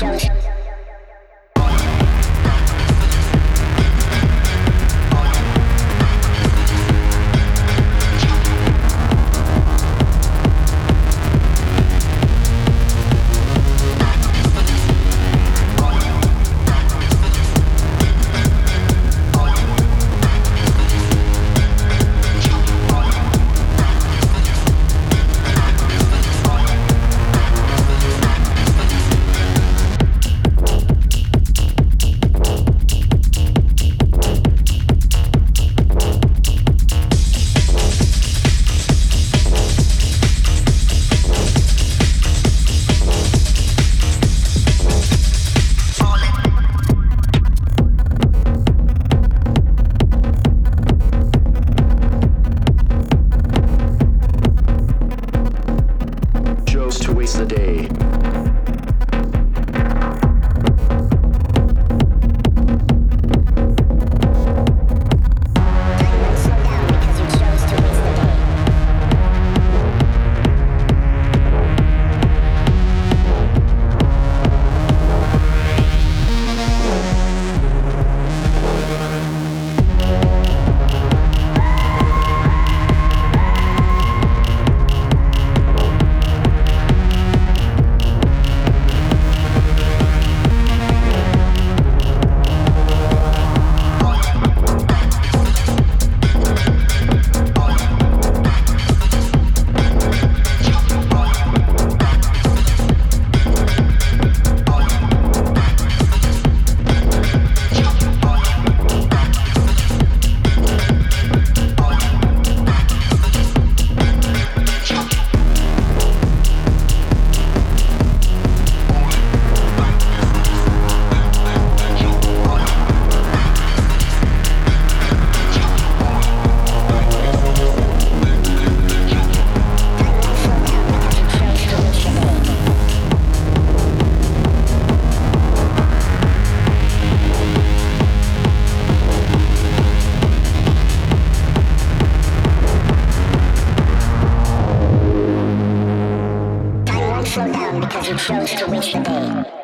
show. The day. because you chose to waste the day